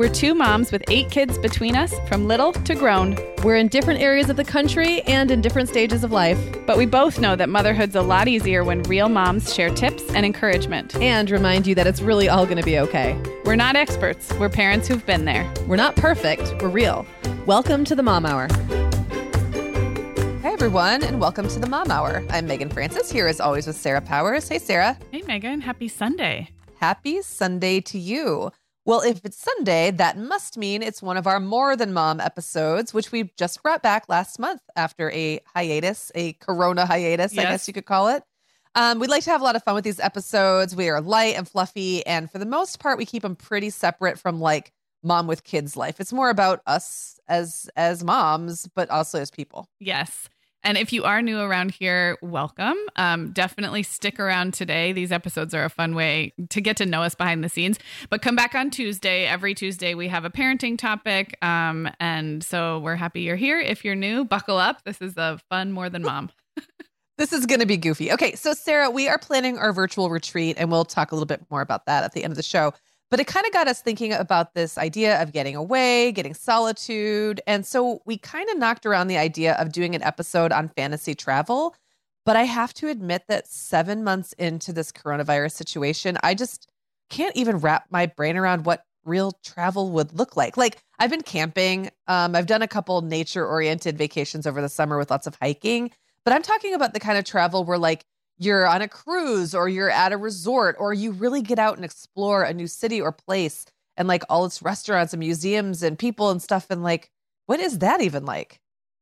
We're two moms with eight kids between us, from little to grown. We're in different areas of the country and in different stages of life. But we both know that motherhood's a lot easier when real moms share tips and encouragement. And remind you that it's really all going to be okay. We're not experts, we're parents who've been there. We're not perfect, we're real. Welcome to the Mom Hour. Hey everyone, and welcome to the Mom Hour. I'm Meagan Francis, here as always with Sarah Powers. Hey Sarah. Hey Meagan, happy Sunday. Happy Sunday to you. Well, if it's Sunday, that must mean it's one of our More Than Mom episodes, which we just brought back last month after a hiatus, a corona hiatus, yes. I guess you could call it. Um, we like to have a lot of fun with these episodes. We are light and fluffy, and for the most part, we keep them pretty separate from like mom with kids life. It's more about us as as moms, but also as people. Yes. And if you are new around here, welcome. Um, definitely stick around today. These episodes are a fun way to get to know us behind the scenes. But come back on Tuesday. Every Tuesday, we have a parenting topic. Um, and so we're happy you're here. If you're new, buckle up. This is a fun more than mom. this is going to be goofy. Okay. So, Sarah, we are planning our virtual retreat, and we'll talk a little bit more about that at the end of the show. But it kind of got us thinking about this idea of getting away, getting solitude. And so we kind of knocked around the idea of doing an episode on fantasy travel. But I have to admit that seven months into this coronavirus situation, I just can't even wrap my brain around what real travel would look like. Like I've been camping, um, I've done a couple nature oriented vacations over the summer with lots of hiking, but I'm talking about the kind of travel where like you're on a cruise or you're at a resort or you really get out and explore a new city or place and like all its restaurants and museums and people and stuff and like what is that even like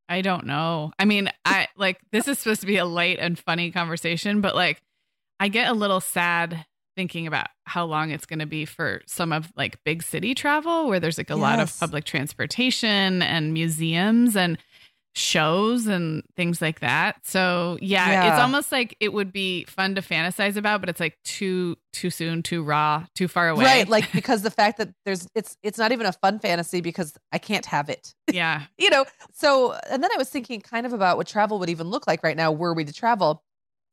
i don't know i mean i like this is supposed to be a light and funny conversation but like i get a little sad thinking about how long it's going to be for some of like big city travel where there's like a yes. lot of public transportation and museums and shows and things like that. So yeah, yeah, it's almost like it would be fun to fantasize about, but it's like too too soon, too raw, too far away. Right. Like because the fact that there's it's it's not even a fun fantasy because I can't have it. Yeah. you know, so and then I was thinking kind of about what travel would even look like right now were we to travel.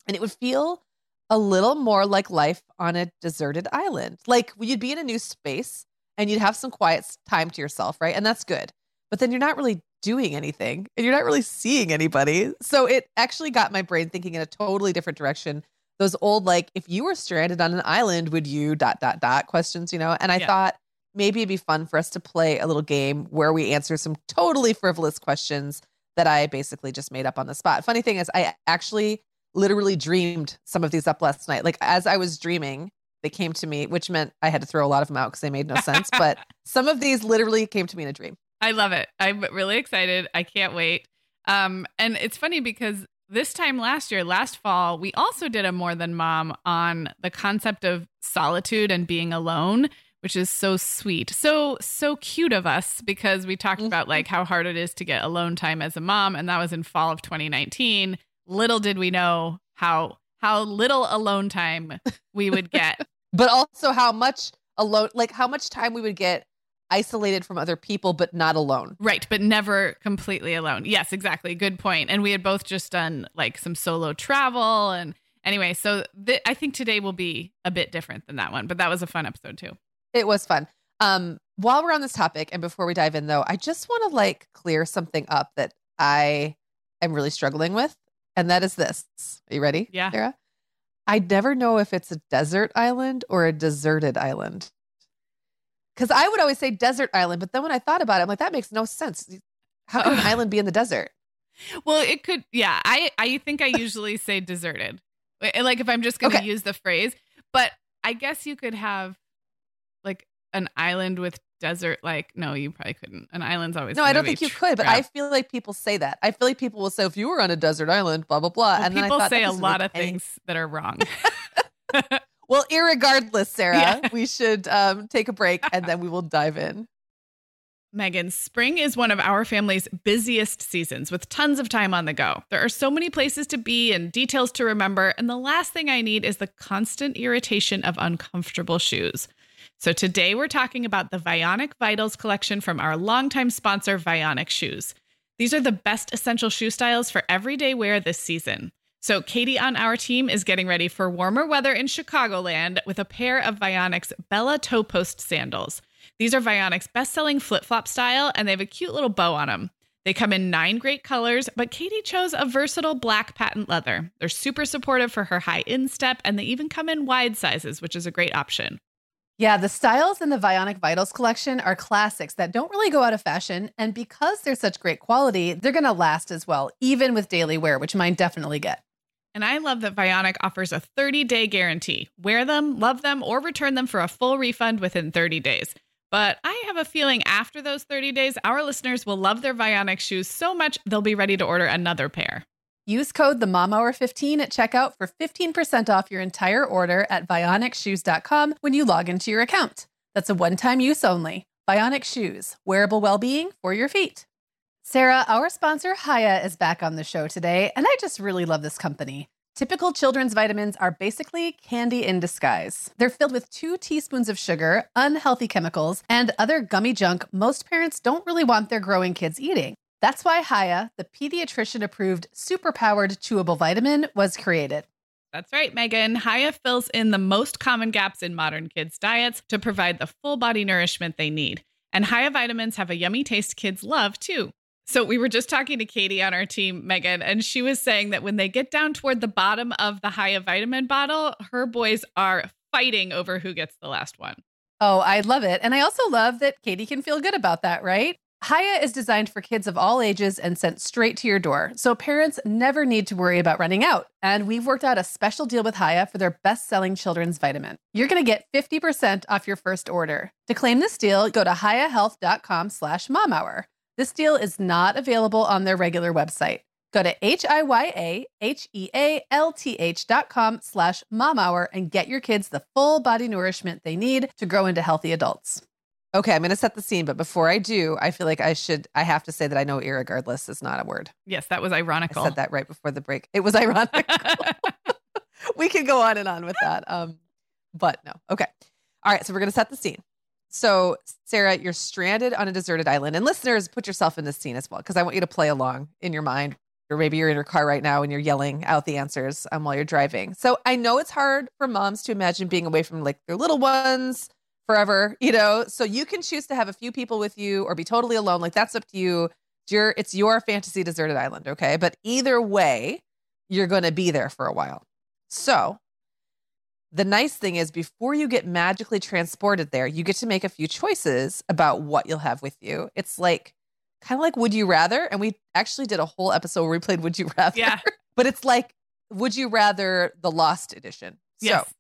And it would feel a little more like life on a deserted island. Like you'd be in a new space and you'd have some quiet time to yourself, right? And that's good. But then you're not really doing anything and you're not really seeing anybody. So it actually got my brain thinking in a totally different direction. Those old, like, if you were stranded on an island, would you dot, dot, dot questions, you know? And I yeah. thought maybe it'd be fun for us to play a little game where we answer some totally frivolous questions that I basically just made up on the spot. Funny thing is, I actually literally dreamed some of these up last night. Like, as I was dreaming, they came to me, which meant I had to throw a lot of them out because they made no sense. but some of these literally came to me in a dream. I love it. I'm really excited. I can't wait. Um, and it's funny because this time last year, last fall, we also did a More Than Mom on the concept of solitude and being alone, which is so sweet. So, so cute of us because we talked mm-hmm. about like how hard it is to get alone time as a mom. And that was in fall of 2019. Little did we know how how little alone time we would get. but also how much alone like how much time we would get isolated from other people, but not alone. Right, but never completely alone. Yes, exactly. Good point. And we had both just done like some solo travel. And anyway, so th- I think today will be a bit different than that one, but that was a fun episode too. It was fun. Um, while we're on this topic and before we dive in though, I just want to like clear something up that I am really struggling with. And that is this. Are you ready? Yeah. Sarah? I never know if it's a desert island or a deserted island. Cause I would always say desert island, but then when I thought about it, I'm like, that makes no sense. How can an Oh. island be in the desert? Well, it could. Yeah, I I think I usually say deserted. Eh, Like if I'm just going to Okay. use the phrase, but I guess you could have like an island with desert. Like no, you probably couldn't. An island's always No, I don't think you could, but I feel like people say that. I feel like people will say, if you were on a desert island, blah, blah, blah. Well, and then I people thought, say a lot of things that are wrong. Well, irregardless, Sarah, Yeah. we should um, take a break and then we will dive in. Meagan, spring is one of our family's busiest seasons with tons of time on the go. There are so many places to be and details to remember, and the last thing I need is the constant irritation of uncomfortable shoes. So today we're talking about the Vionic Vitals collection from our longtime sponsor, Vionic Shoes. These are the best essential shoe styles for everyday wear this season. So Katie on our team is getting ready for warmer weather in Chicagoland with a pair of Vionic's Bella Toe Post sandals. These are Vionic's best-selling flip-flop style, and they have a cute little bow on them. They come in nine great colors, but Katie chose a versatile black patent leather. They're super supportive for her high instep, and they even come in wide sizes, which is a great option. Yeah, the styles in the Vionic Vitals collection are classics that don't really go out of fashion. And because they're such great quality, they're going to last as well, even with daily wear, which mine definitely get. And I love that Vionic offers a 30-day guarantee. Wear them, love them, or return them for a full refund within 30 days. But I have a feeling after those 30 days, our listeners will love their Vionic shoes so much they'll be ready to order another pair. Use code the Mom Hour 15 at checkout for 15% off your entire order at vionicshoes.com when you log into your account. That's a one-time use only. Vionic Shoes, wearable well-being for your feet. Sarah, our sponsor Hiya is back on the show today, and I just really love this company. Typical children's vitamins are basically candy in disguise. They're filled with two teaspoons of sugar, unhealthy chemicals, and other gummy junk most parents don't really want their growing kids eating. That's why Hiya, the pediatrician approved superpowered chewable vitamin, was created. That's right, Meagan. Hiya fills in the most common gaps in modern kids' diets to provide the full body nourishment they need. And Hiya vitamins have a yummy taste kids love too. So we were just talking to Katie on our team, Meagan, and she was saying that when they get down toward the bottom of the Hiya vitamin bottle, her boys are fighting over who gets the last one. Oh, I love it. And I also love that Katie can feel good about that, right? Hiya is designed for kids of all ages and sent straight to your door. So parents never need to worry about running out. And we've worked out a special deal with Hiya for their best selling children's vitamin. You're going to get 50% off your first order. To claim this deal, go to hiyahealth.com slash mom hour. This deal is not available on their regular website. Go to H-I-Y-A-H-E-A-L-T-H dot com slash mom hour and get your kids the full body nourishment they need to grow into healthy adults. Okay, I'm going to set the scene, but before I do, I feel like I should, I have to say that I know irregardless is not a word. Yes, that was ironical. I said that right before the break. It was ironic. we can go on and on with that. Um, but no. Okay. All right. So we're going to set the scene. So, Sarah, you're stranded on a deserted island. And listeners, put yourself in this scene as well, because I want you to play along in your mind. Or maybe you're in your car right now and you're yelling out the answers um, while you're driving. So I know it's hard for moms to imagine being away from like their little ones forever, you know? So you can choose to have a few people with you or be totally alone. Like that's up to you. It's your, it's your fantasy deserted island. Okay. But either way, you're going to be there for a while. So the nice thing is before you get magically transported there, you get to make a few choices about what you'll have with you. It's like kind of like Would You Rather. And we actually did a whole episode where we played Would You Rather. Yeah. but it's like Would You Rather the Lost Edition. Yes. So,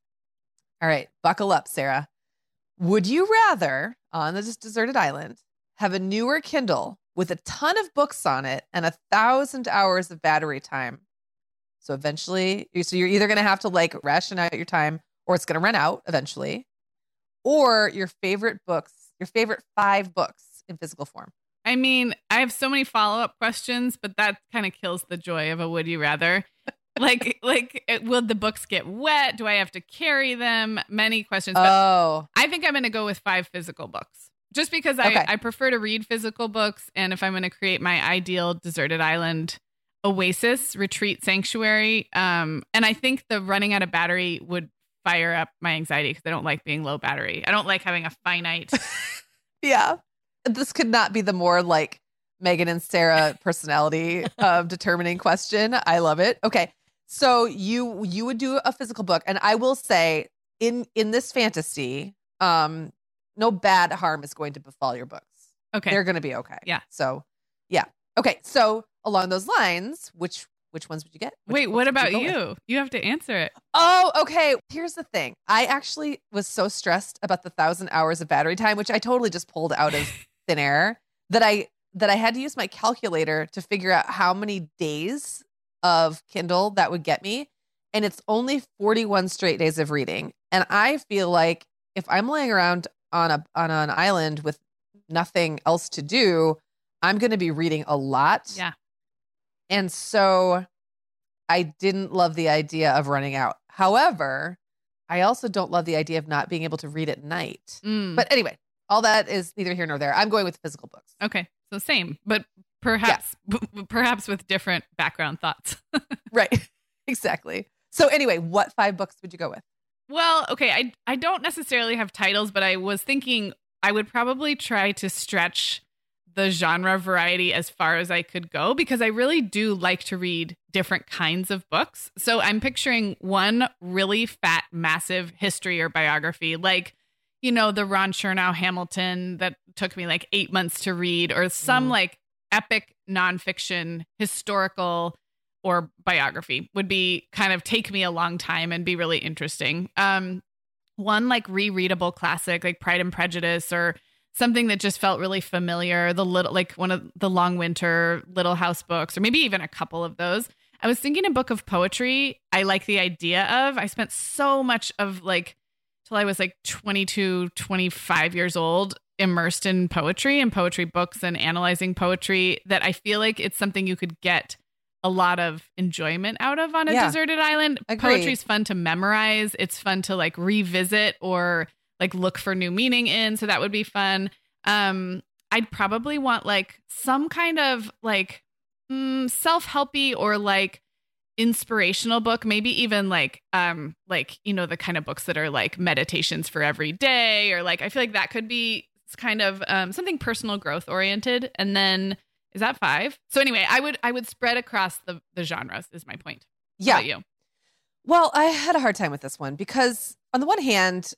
all right, buckle up, Sarah. Would you rather on this deserted island have a newer Kindle with a ton of books on it and a thousand hours of battery time? So eventually, so you're either going to have to like ration out your time or it's going to run out eventually, or your favorite books, your favorite five books in physical form. I mean, I have so many follow up questions, but that kind of kills the joy of a would you rather. like, like, it- will the books get wet? Do I have to carry them? Many questions. Oh, I think I'm going to go with five physical books, just because I, Okay. I prefer to read physical books. And if I'm going to create my ideal deserted island oasis retreat sanctuary, um, and I think the running out of battery would fire up my anxiety because I don't like being low battery. I don't like having a finite Yeah. This could not be the more like Meagan and Sarah personality of determining question. I love it. Okay. So you you would do a physical book and I will say in in this fantasy um no bad harm is going to befall your books. Okay. They're going to be okay. Yeah. So, yeah. Okay. So, along those lines, which which ones would you get? Which Wait, what about go you? You have to answer it. Oh, okay. Here's the thing. I actually was so stressed about the 1000 hours of battery time, which I totally just pulled out of thin air, that I that I had to use my calculator to figure out how many days of Kindle that would get me, and it's only 41 straight days of reading. And I feel like if I'm laying around on a on an island with nothing else to do, I'm going to be reading a lot. Yeah. And so I didn't love the idea of running out. However, I also don't love the idea of not being able to read at night. Mm. But anyway, all that is neither here nor there. I'm going with physical books. okay, so same, but perhaps perhaps with different background thoughts. Right. exactly. So anyway, what five books would you go with? Well, okay, I I don't necessarily have titles, but I was thinking I would probably try to stretch the genre variety as far as I could go because I really do like to read different kinds of books. So I'm picturing one really fat massive history or biography like you know the Ron Chernow Hamilton that took me like 8 months to read or some Mm. like epic nonfiction historical or biography would be kind of take me a long time and be really interesting. Um, one like rereadable classic like Pride and Prejudice or something that just felt really familiar. The little like one of the Long Winter Little House books, or maybe even a couple of those. I was thinking a book of poetry. I like the idea of. I spent so much of like till I was like 22, 25 years old immersed in poetry and poetry books and analyzing poetry that I feel like it's something you could get a lot of enjoyment out of on a Yeah. deserted island. Agreed. Poetry's fun to memorize. It's fun to like revisit or like look for new meaning in. So that would be fun. Um, I'd probably want like some kind of like mm, self-helpy or like inspirational book maybe even like um like you know the kind of books that are like meditations for every day or like i feel like that could be kind of um something personal growth oriented and then is that five so anyway i would i would spread across the the genres is my point Yeah. you Well, I had a hard time with this one because, on the one hand,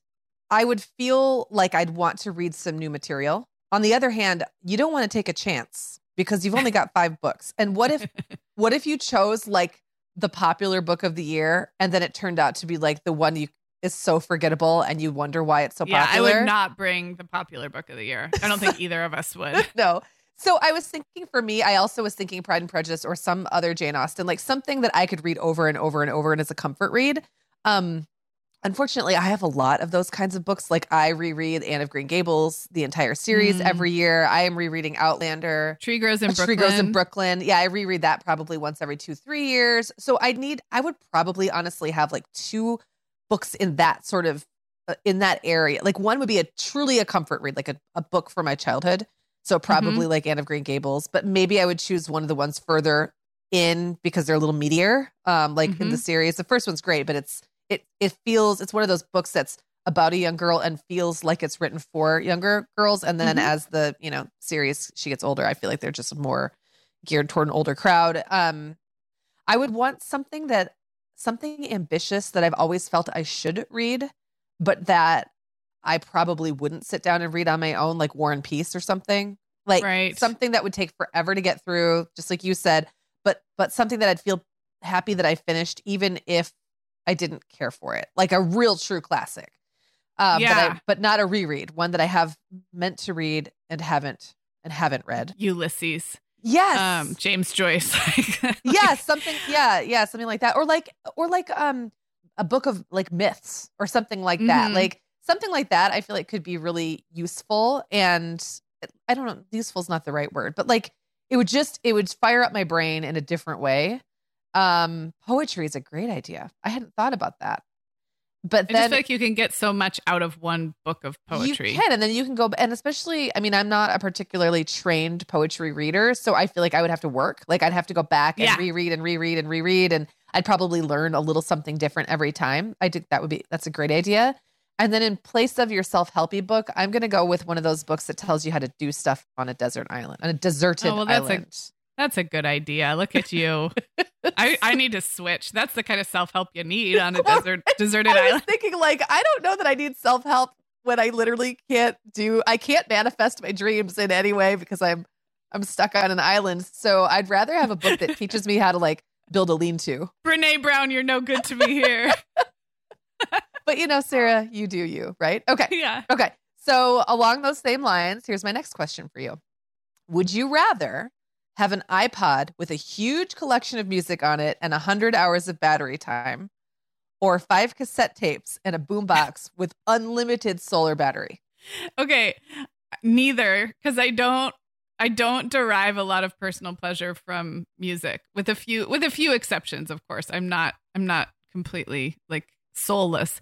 I would feel like I'd want to read some new material. On the other hand, you don't want to take a chance because you've only got five books. And what if, what if you chose like the popular book of the year and then it turned out to be like the one you is so forgettable and you wonder why it's so yeah popular? i would not bring the popular book of the year i don't think either of us would no. So I was thinking for me, I also was thinking Pride and Prejudice or some other Jane Austen, like something that I could read over and over and over and as a comfort read. Um, unfortunately, I have a lot of those kinds of books. Like I reread Anne of Green Gables, the entire series Mm. every year. I am rereading Outlander. tree grows in brooklyn Tree Grows in Brooklyn. Yeah, I reread that probably once every two, three years. So I need, I would probably honestly have like two books in that sort of, uh, in that area. Like one would be a truly a comfort read, like a, a book from my childhood. So probably like Anne of Green Gables, but maybe I would choose one of the ones further in because they're a little meatier. Um, like in the series, the first one's great, but it's it it feels it's one of those books that's about a young girl and feels like it's written for younger girls. And then Mhm. as the you know series she gets older, I feel like they're just more geared toward an older crowd. Um, I would want something that something ambitious that I've always felt I should read, but that I probably wouldn't sit down and read on my own, like War and Peace or something. Like Right. something that would take forever to get through, just like you said, but but something that I'd feel happy that I finished, even if I didn't care for it. Like a real true classic. Uh, but, I, but not a reread, one that I have meant to read and haven't and haven't read. ulysses Yes. um james joyce yeah, something yeah, yeah, something like that. Or like or like um a book of like myths or something like that. Mhm. Like something like that I feel like could be really useful and I don't know, useful is not the right word, but like it would just it would fire up my brain in a different way. Um poetry is a great idea. I hadn't thought about that. But I just feel like you can get so much out of one book of poetry. you can, and then you can go, and especially, I mean, I'm not a particularly trained poetry reader, so I feel like I would have to work. Like I'd have to go back and Yeah. reread and reread and reread, and I'd probably learn a little something different every time. I think that would be that's a great idea. And then in place of your self helpy book, I'm going to go with one of those books that tells you how to do stuff on a desert island, on a deserted Oh, well, that's a- island. That's a good idea. Look at you. I, I need to switch. That's the kind of self help you need on a desert deserted island. I was island. thinking, like, I don't know that I need self help when I literally can't do, I can't manifest my dreams in any way because I'm, I'm stuck on an island. So I'd rather have a book that teaches me how to like build a lean to. Brene Brown, you're no good to me here. But you know, Sarah, you do you, right? Okay. yeah. Okay. So, along those same lines, here's my next question for you Would you rather have an iPod with a huge collection of music on it and 100 hours of battery time, or five cassette tapes and a boombox with unlimited solar battery? Okay. Neither, because I don't I don't derive a lot of personal pleasure from music, with a few with a few exceptions, of course. I'm not I'm not completely like soulless.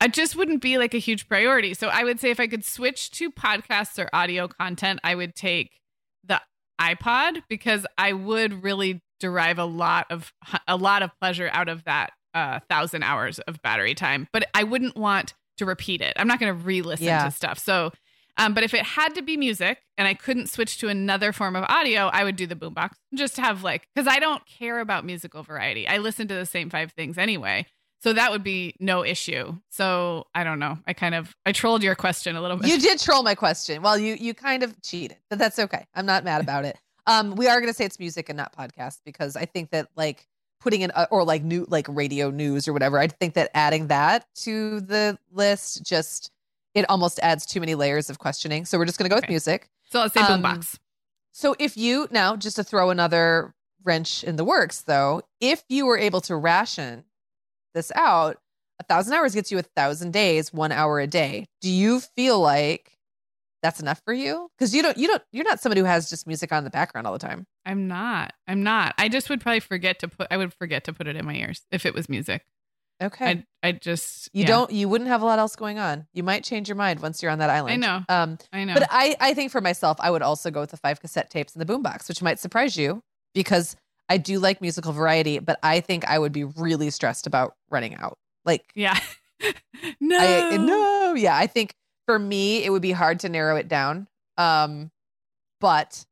I just wouldn't be like a huge priority. So I would say if I could switch to podcasts or audio content, I would take the iPod because I would really derive a lot of a lot of pleasure out of that uh, thousand hours of battery time. But I wouldn't want to repeat it. I'm not going to re-listen Yeah. to stuff. So, um, but if it had to be music and I couldn't switch to another form of audio, I would do the boombox. Just have like because I don't care about musical variety. I listen to the same five things anyway. So that would be no issue. So I don't know. I kind of I trolled your question a little bit. You did troll my question. Well, you you kind of cheated, but that's okay. I'm not mad about it. Um, we are going to say it's music and not podcast because I think that like putting in or like new like radio news or whatever. I think that adding that to the list just it almost adds too many layers of questioning. So we're just going to go with music. so let's say um, boombox. So if you now just to throw another wrench in the works though, if you were able to ration this out, a thousand hours gets you a thousand days, one hour a day. Do you feel like that's enough for you? Because you don't you don't you're not somebody who has just music on in the background all the time. I'm not. I'm not. I just would probably forget to put. I would forget to put it in my ears if it was music. Okay. I I just you yeah, don't you wouldn't have a lot else going on. You might change your mind once you're on that island. I know. Um I know. But I, I think for myself, I would also go with the five cassette tapes and the boombox, which might surprise you because I do like musical variety, but I think I would be really stressed about running out. Like, yeah. no. I, no, yeah, I think for me, it would be hard to narrow it down. Um, but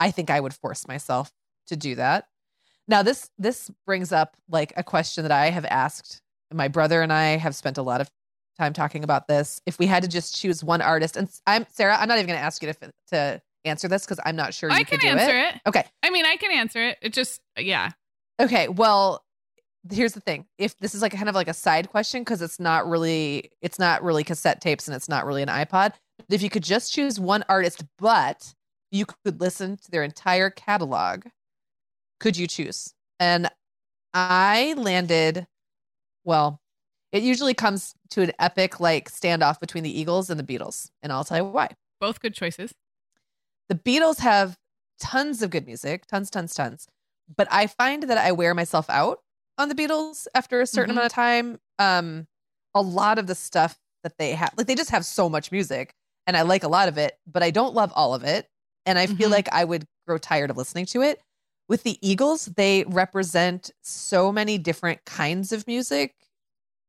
I think I would force myself to do that. Now, this this brings up like a question that I have asked. My brother and I have spent a lot of time talking about this. If we had to just choose one artist, and I'm Sarah, I'm not even going to ask you to to answer this because I'm not sure you I could can do answer it. it. Okay. I mean, I can answer it. It just yeah. Okay, well, here's the thing. If this is like kind of like a side question because it's not really it's not really cassette tapes and it's not really an iPod. If you could just choose one artist, but you could listen to their entire catalog, could you choose? And I landed well, it usually comes to an epic like standoff between the Eagles and the Beatles, and I'll tell you why. Both good choices. The Beatles have tons of good music, tons, tons, tons. But I find that I wear myself out on the Beatles after a certain Mhm. amount of time. Um, a lot of the stuff that they have, like they just have so much music, and I like a lot of it, but I don't love all of it. And I feel Mhm. like I would grow tired of listening to it. With the Eagles, they represent so many different kinds of music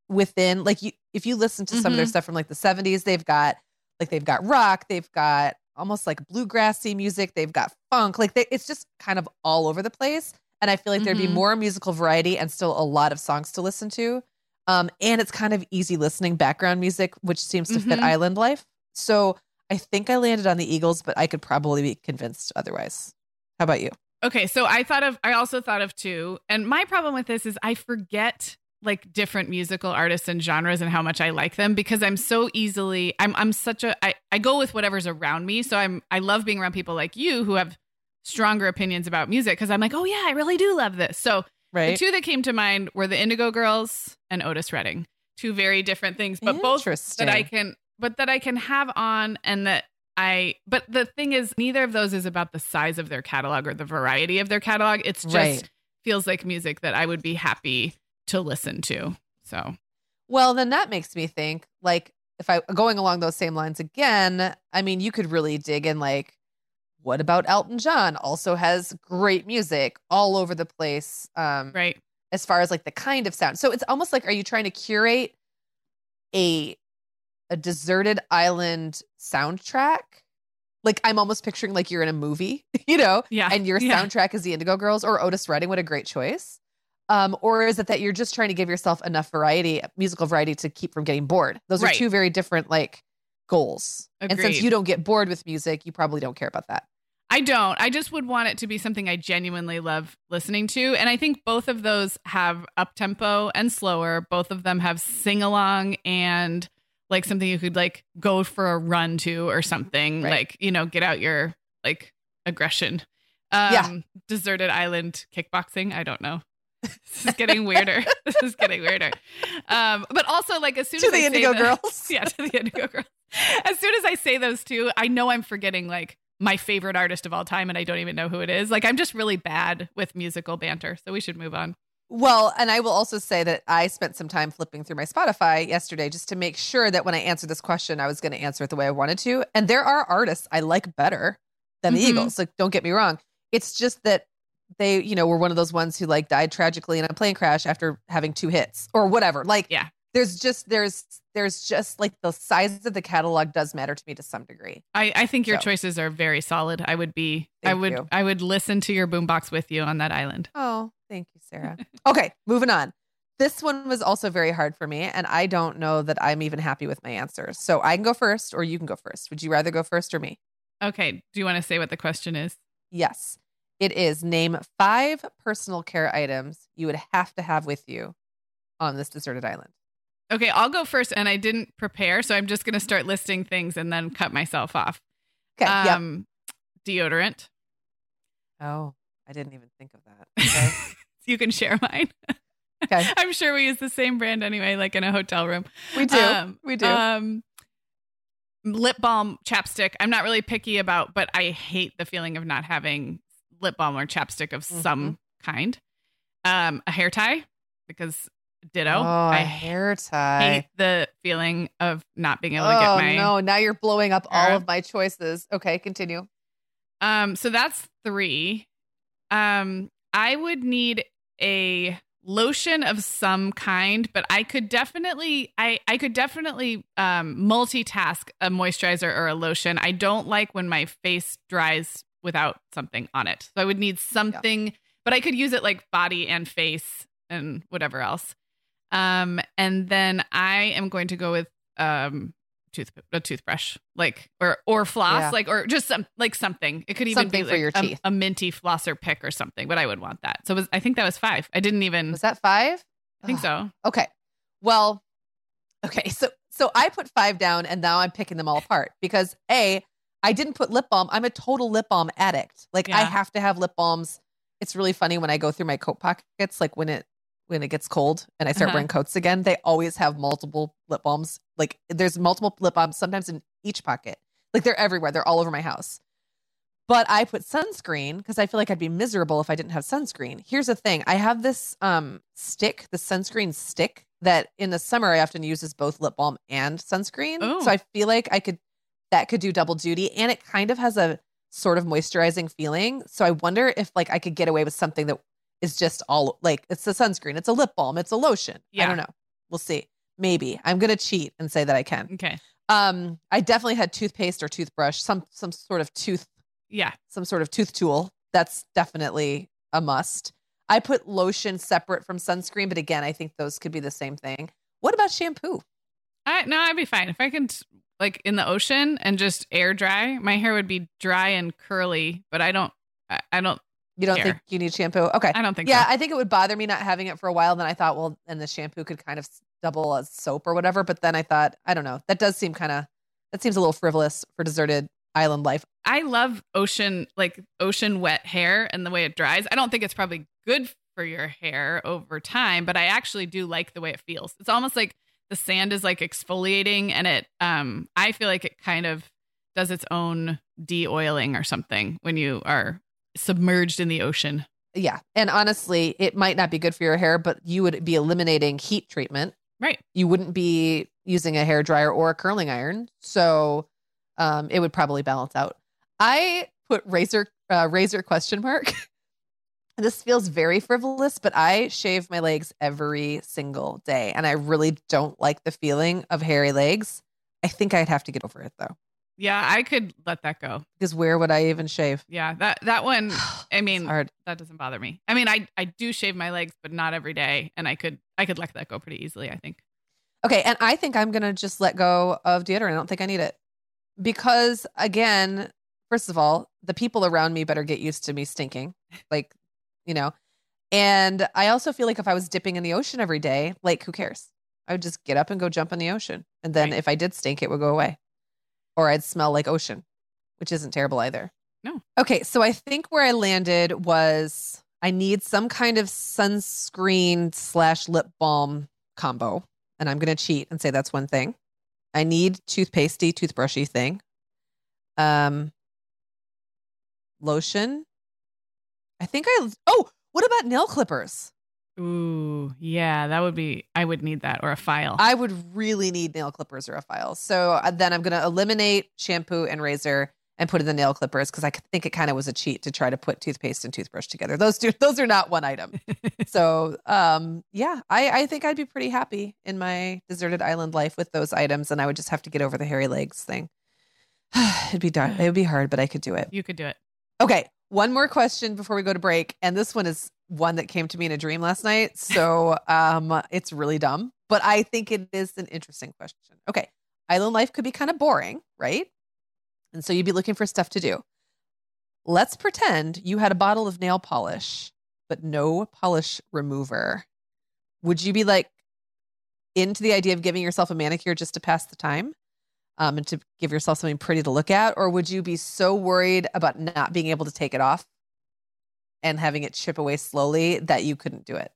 within like you if you listen to some of their Mhm. stuff from like the 70s, they've got like they've got rock, they've got almost like bluegrassy music, they've got funk, like they, it's just kind of all over the place. And I feel like there'd be Mhm. more musical variety and still a lot of songs to listen to. Um, and it's kind of easy listening background music, which seems to fit Mhm. island life. So I think I landed on the Eagles, but I could probably be convinced otherwise. How about you? Okay, so I thought of I also thought of two. And my problem with this is I forget like different musical artists and genres and how much I like them because I'm so easily I'm I'm such a I, I go with whatever's around me. So I'm I love being around people like you who have stronger opinions about music because I'm like, oh yeah, I really do love this. So Right? the two that came to mind were the Indigo Girls and Otis Redding. Two very different things, but both that I can but that I can have on and that I but the thing is neither of those is about the size of their catalog or the variety of their catalog. It's just Right. feels like music that I would be happy to listen to. So Well, then that makes me think like if I going along those same lines again, I mean, you could really dig in like what about Elton John? Also has great music all over the place. Um right. as far as like the kind of sound. So it's almost like are you trying to curate a a deserted island soundtrack. Like I'm almost picturing like you're in a movie, you know, Yeah. and your yeah. soundtrack is the Indigo Girls or Otis Redding. What a great choice. Um, or is it that you're just trying to give yourself enough variety, musical variety, to keep from getting bored? Those are Right. two very different like goals. And since you don't get bored with music, you probably don't care about that. I don't. I just would want it to be something I genuinely love listening to. And I think both of those have up tempo and slower. Both of them have sing along and like something you could like go for a run to or something. Right. Like, you know, get out your like aggression. Um Yeah. deserted island kickboxing. I don't know. This is getting weirder. this is getting weirder. Um, but also like as soon To as the I say Indigo Girls. yeah, to the Indigo Girls. As soon as I say those two, I know I'm forgetting like my favorite artist of all time and I don't even know who it is. Like I'm just really bad with musical banter. So we should move on. Well, and I will also say that I spent some time flipping through my Spotify yesterday just to make sure that when I answered this question, I was going to answer it the way I wanted to. And there are artists I like better than the Mhm. Eagles. Like, don't get me wrong. It's just that they, you know, were one of those ones who like died tragically in a plane crash after having two hits or whatever. Like, Yeah. there's just there's there's just like the size of the catalog does matter to me to some degree. I, I think your So. choices are very solid. I would be I would you. I would listen to your boombox with you on that island. Oh, thank you, Sarah. okay, moving on. This one was also very hard for me, and I don't know that I'm even happy with my answers. So I can go first, or you can go first. Would you rather go first or me? Okay. Do you want to say what the question is? Yes, it is. Name five personal care items you would have to have with you on this deserted island. Okay, I'll go first and I didn't prepare, so I'm just gonna start listing things and then cut myself off. Okay. yep. Um deodorant. Oh, I didn't even think of that. Okay. you can share mine. Okay. I'm sure we use the same brand anyway, like in a hotel room. we do. Um, we do. Um, lip balm, chapstick. I'm not really picky about, but I hate the feeling of not having lip balm or chapstick of Mm-hmm. some kind. Um, a hair tie because ditto. oh, I a hair tie. hate the feeling of not being able to oh get my. Oh, no! Now you're blowing up all of my choices. Okay, continue. Um, so that's three. Um, I would need a lotion of some kind, but I could definitely I I could definitely um multitask a moisturizer or a lotion. I don't like when my face dries without something on it. So I would need something, but I could use it like body and face and whatever else. Um and then I am going to go with um tooth a toothbrush like or or floss Yeah. like or just some like something it could even Something be for like your teeth. a minty flosser pick or something but i would want that so was i think that was five i didn't even Was that five? i think Ugh. so Okay. Well, okay. So so I put five down and now I'm picking them all apart because A, I didn't put lip balm. I'm a total lip balm addict. Like I have to have lip balms. It's really funny when I go through my coat pockets, like when it when it gets cold and I start Uh-huh. wearing coats again, they always have multiple lip balms. Like there's multiple lip balms sometimes in each pocket. Like they're everywhere. They're all over my house. But I put sunscreen because I feel like I'd be miserable if I didn't have sunscreen. Here's the thing. I have this um stick, the sunscreen stick that in the summer I often use as both lip balm and sunscreen. Oh. So I feel like I could that could do double duty and it kind of has a sort of moisturizing feeling. So I wonder if like I could get away with something that is just all like it's a sunscreen, it's a lip balm, it's a lotion. Yeah. I don't know. We'll see. Maybe. I'm going to cheat and say that I can. okay Um I definitely had toothpaste or toothbrush, some some sort of tooth yeah some sort of tooth tool. That's definitely a must. I put lotion separate from sunscreen, but again, I think those could be the same thing. What about shampoo? i no i'd be fine if i can like in the ocean and just air dry my hair would be dry and curly but i don't i, I don't You don't Hair. think you need shampoo? Okay. i don't think Yeah, so. I think it would bother me not having it for a while. Then I thought, well, and the shampoo could kind of double as soap or whatever. But then I thought, I don't know. That does seem kind of, that seems a little frivolous for deserted island life. I love ocean like ocean wet hair and the way it dries. I don't think it's probably good for your hair over time, but I actually do like the way it feels. It's almost like the sand is like exfoliating and it um I feel like it kind of does its own de-oiling or something when you are submerged in the ocean. Yeah. And honestly, it might not be good for your hair, but you would be eliminating heat treatment. Right. You wouldn't be using a hair dryer or a curling iron. So um, it would probably balance out. I put razor, uh, razor question mark. this feels very frivolous, but I shave my legs every single day. And I really don't like the feeling of hairy legs. I think I'd have to get over it though. Yeah, I could let that go. Because where would I even shave? Yeah, that that one. I mean, hard. that doesn't bother me. I mean, I I do shave my legs, but not every day, and I could I could let that go pretty easily. I think. Okay, and I think I'm gonna just let go of deodorant. I don't think I need it because, again, first of all, the people around me better get used to me stinking, like you know. And I also feel like if I was dipping in the ocean every day, like who cares? I would just get up and go jump in the ocean, and then Right. if I did stink, it would go away, or I'd smell like ocean, which isn't terrible either. No. Okay, so I think where I landed was I need some kind of sunscreen slash lip balm combo and I'm going to cheat and say that's one thing. I need toothpastey, toothbrushy thing. Um, lotion. I think I. Oh, what about nail clippers? Ooh, yeah, that would be. I would need that or a file. I would really need nail clippers or a file. So uh, then I'm going to eliminate shampoo and razor and put in the nail clippers because I think it kind of was a cheat to try to put toothpaste and toothbrush together. Those two, those are not one item. so um, yeah, I, I think I'd be pretty happy in my deserted island life with those items, and I would just have to get over the hairy legs thing. It'd be done. It would be hard, but I could do it. you could do it. Okay, one more question before we go to break, and this one is one that came to me in a dream last night. So um, it's really dumb, but I think it is an interesting question. Okay, island life could be kind of boring, right? And so you'd be looking for stuff to do. Let's pretend you had a bottle of nail polish, but no polish remover. Would you be like into the idea of giving yourself a manicure just to pass the time? Um, and to give yourself something pretty to look at? Or would you be so worried about not being able to take it off and having it chip away slowly that you couldn't do it?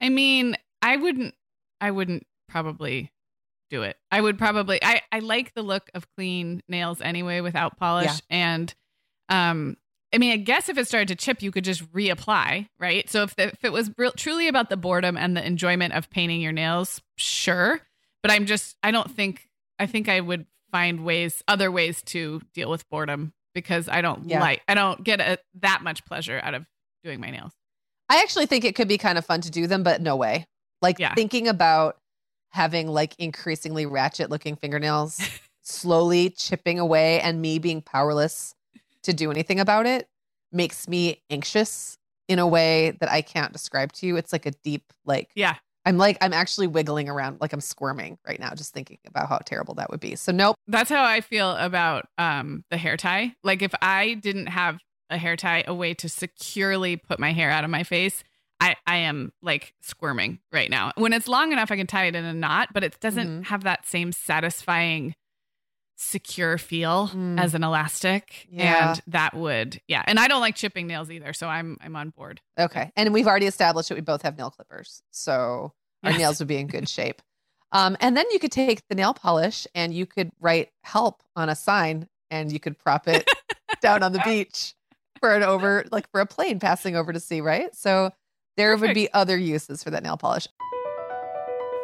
I mean, I wouldn't. I wouldn't probably do it. I would probably. I I like the look of clean nails anyway without polish, Yeah. and um. I mean, I guess if it started to chip, you could just reapply, right? So if, the, if it was real, truly about the boredom and the enjoyment of painting your nails, sure. But I'm just, I don't think, I think I would find ways, other ways to deal with boredom because I don't Yeah. like, I don't get a, that much pleasure out of doing my nails. I actually think it could be kind of fun to do them, but no way. Like Yeah. thinking about having like increasingly ratchet looking fingernails slowly chipping away and me being powerless to do anything about it makes me anxious in a way that I can't describe to you. It's like a deep, like, Yeah. I'm like, I'm actually wiggling around, like I'm squirming right now, just thinking about how terrible that would be. So, nope. That's how I feel about um the hair tie. Like if I didn't have a hair tie, a way to securely put my hair out of my face, I I am like squirming right now. When it's long enough, I can tie it in a knot, but it doesn't Mhm. have that same satisfying secure feel Mm. as an elastic Yeah. and that would yeah and i don't like chipping nails either so i'm i'm on board Okay. And we've already established that we both have nail clippers. So our Yes. nails would be in good shape. Um, and then you could take the nail polish and you could write help on a sign and you could prop it down on the beach for an over, like for a plane passing over to sea, right? So there would be other uses for that nail polish.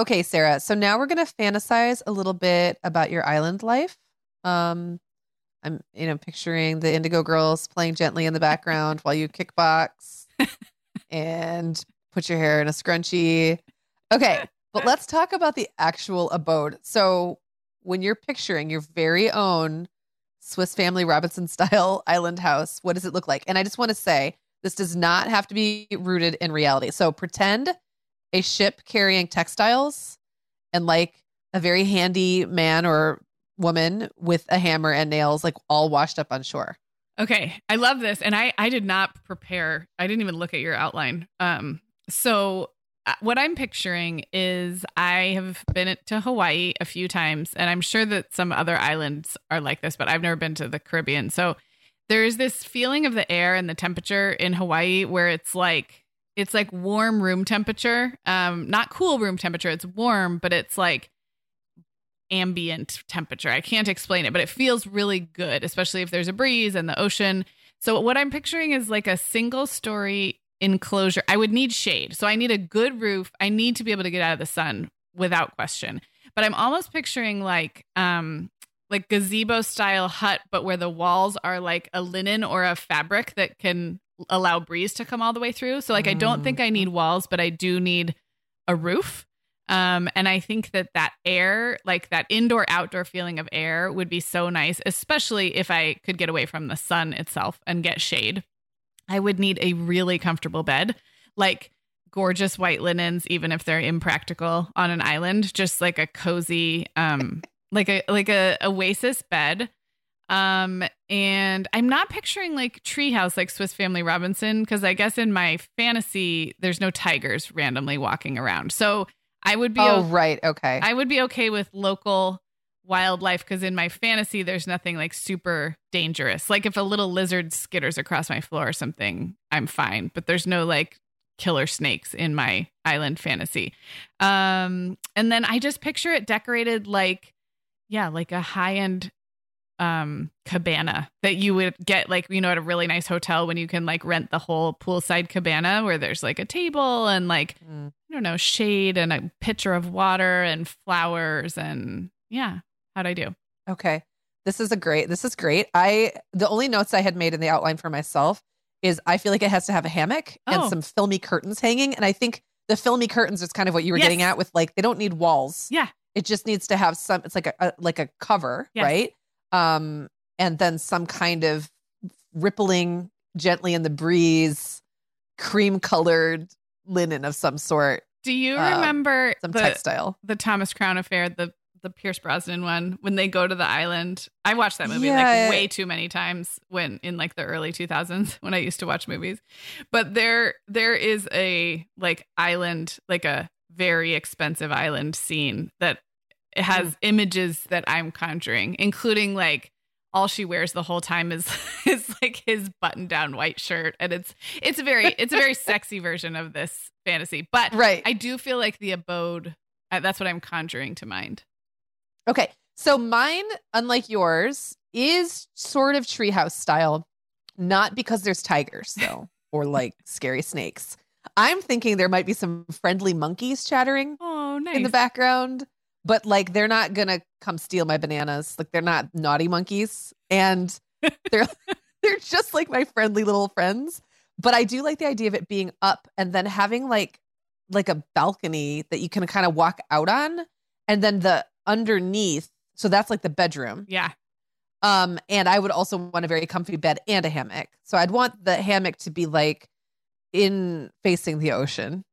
Okay, Sarah. So now we're going to fantasize a little bit about your island life. Um, I'm, you know, picturing the Indigo Girls playing gently in the background while you kickbox and put your hair in a scrunchie. Okay, but let's talk about the actual abode. So when you're picturing your very own Swiss Family Robinson style island house, what does it look like? And I just want to say this does not have to be rooted in reality. So pretend a ship carrying textiles and like a very handy man or woman with a hammer and nails, like all washed up on shore. Okay, I love this, and I I did not prepare. I didn't even look at your outline. Um, so uh, what I'm picturing is I have been to Hawaii a few times, and I'm sure that some other islands are like this, but I've never been to the Caribbean. So there's this feeling of the air and the temperature in Hawaii where it's like it's like warm room temperature, um, not cool room temperature. It's warm, but it's like ambient temperature. I can't explain it, but it feels really good, especially if there's a breeze and the ocean. So what I'm picturing is like a single story enclosure. I would need shade. So I need a good roof. I need to be able to get out of the sun without question. But I'm almost picturing like um like gazebo style hut but where the walls are like a linen or a fabric that can allow breeze to come all the way through. So like I don't think I need walls, but I do need a roof. Um, and I think that that air, like that indoor outdoor feeling of air, would be so nice, especially if I could get away from the sun itself and get shade. I would need a really comfortable bed, like gorgeous white linens, even if they're impractical on an island, just like a cozy, um, like a like a oasis bed. Um, and I'm not picturing like treehouse like Swiss Family Robinson because I guess in my fantasy there's no tigers randomly walking around. So I would be Oh, o- right. Okay. I would be okay with local wildlife because in my fantasy there's nothing like super dangerous. Like if a little lizard skitters across my floor or something, I'm fine. But there's no like killer snakes in my island fantasy. Um and then I just picture it decorated like yeah, like a high-end um cabana that you would get like you know at a really nice hotel when you can like rent the whole poolside cabana where there's like a table and like Mm. I don't know, shade and a pitcher of water and flowers and yeah. How'd I do? Okay. This is a great. This is great. I the only notes I had made in the outline for myself is I feel like it has to have a hammock and Oh. some filmy curtains hanging, and I think the filmy curtains is kind of what you were Yes. getting at with like they don't need walls. Yeah. It just needs to have some. It's like a, a like a cover, Yes. right? Um, and then some kind of rippling gently in the breeze, cream colored linen of some sort, Do you Um, remember some the, textile. the Thomas Crown affair, the the Pierce Brosnan one, when they go to the island? I watched that movie Yeah. like way too many times when in like the early 2000s when I used to watch movies. But there there is a like island, like a very expensive island scene that it has Mm. images that I'm conjuring, including like all she wears the whole time is is like his button down white shirt and it's it's a very it's a very sexy version of this fantasy but Right. i do feel like the abode uh, that's what i'm conjuring to mind Okay. So mine, unlike yours, is sort of treehouse style, not because there's tigers, though, or like scary snakes. I'm thinking there might be some friendly monkeys chattering oh nice in the background, but like they're not gonna come steal my bananas. Like they're not naughty monkeys. And they're they're just like my friendly little friends. But I do like the idea of it being up and then having like like a balcony that you can kind of walk out on and then the underneath so that's like the bedroom yeah um and i would also want a very comfy bed and a hammock so i'd want the hammock to be like in facing the ocean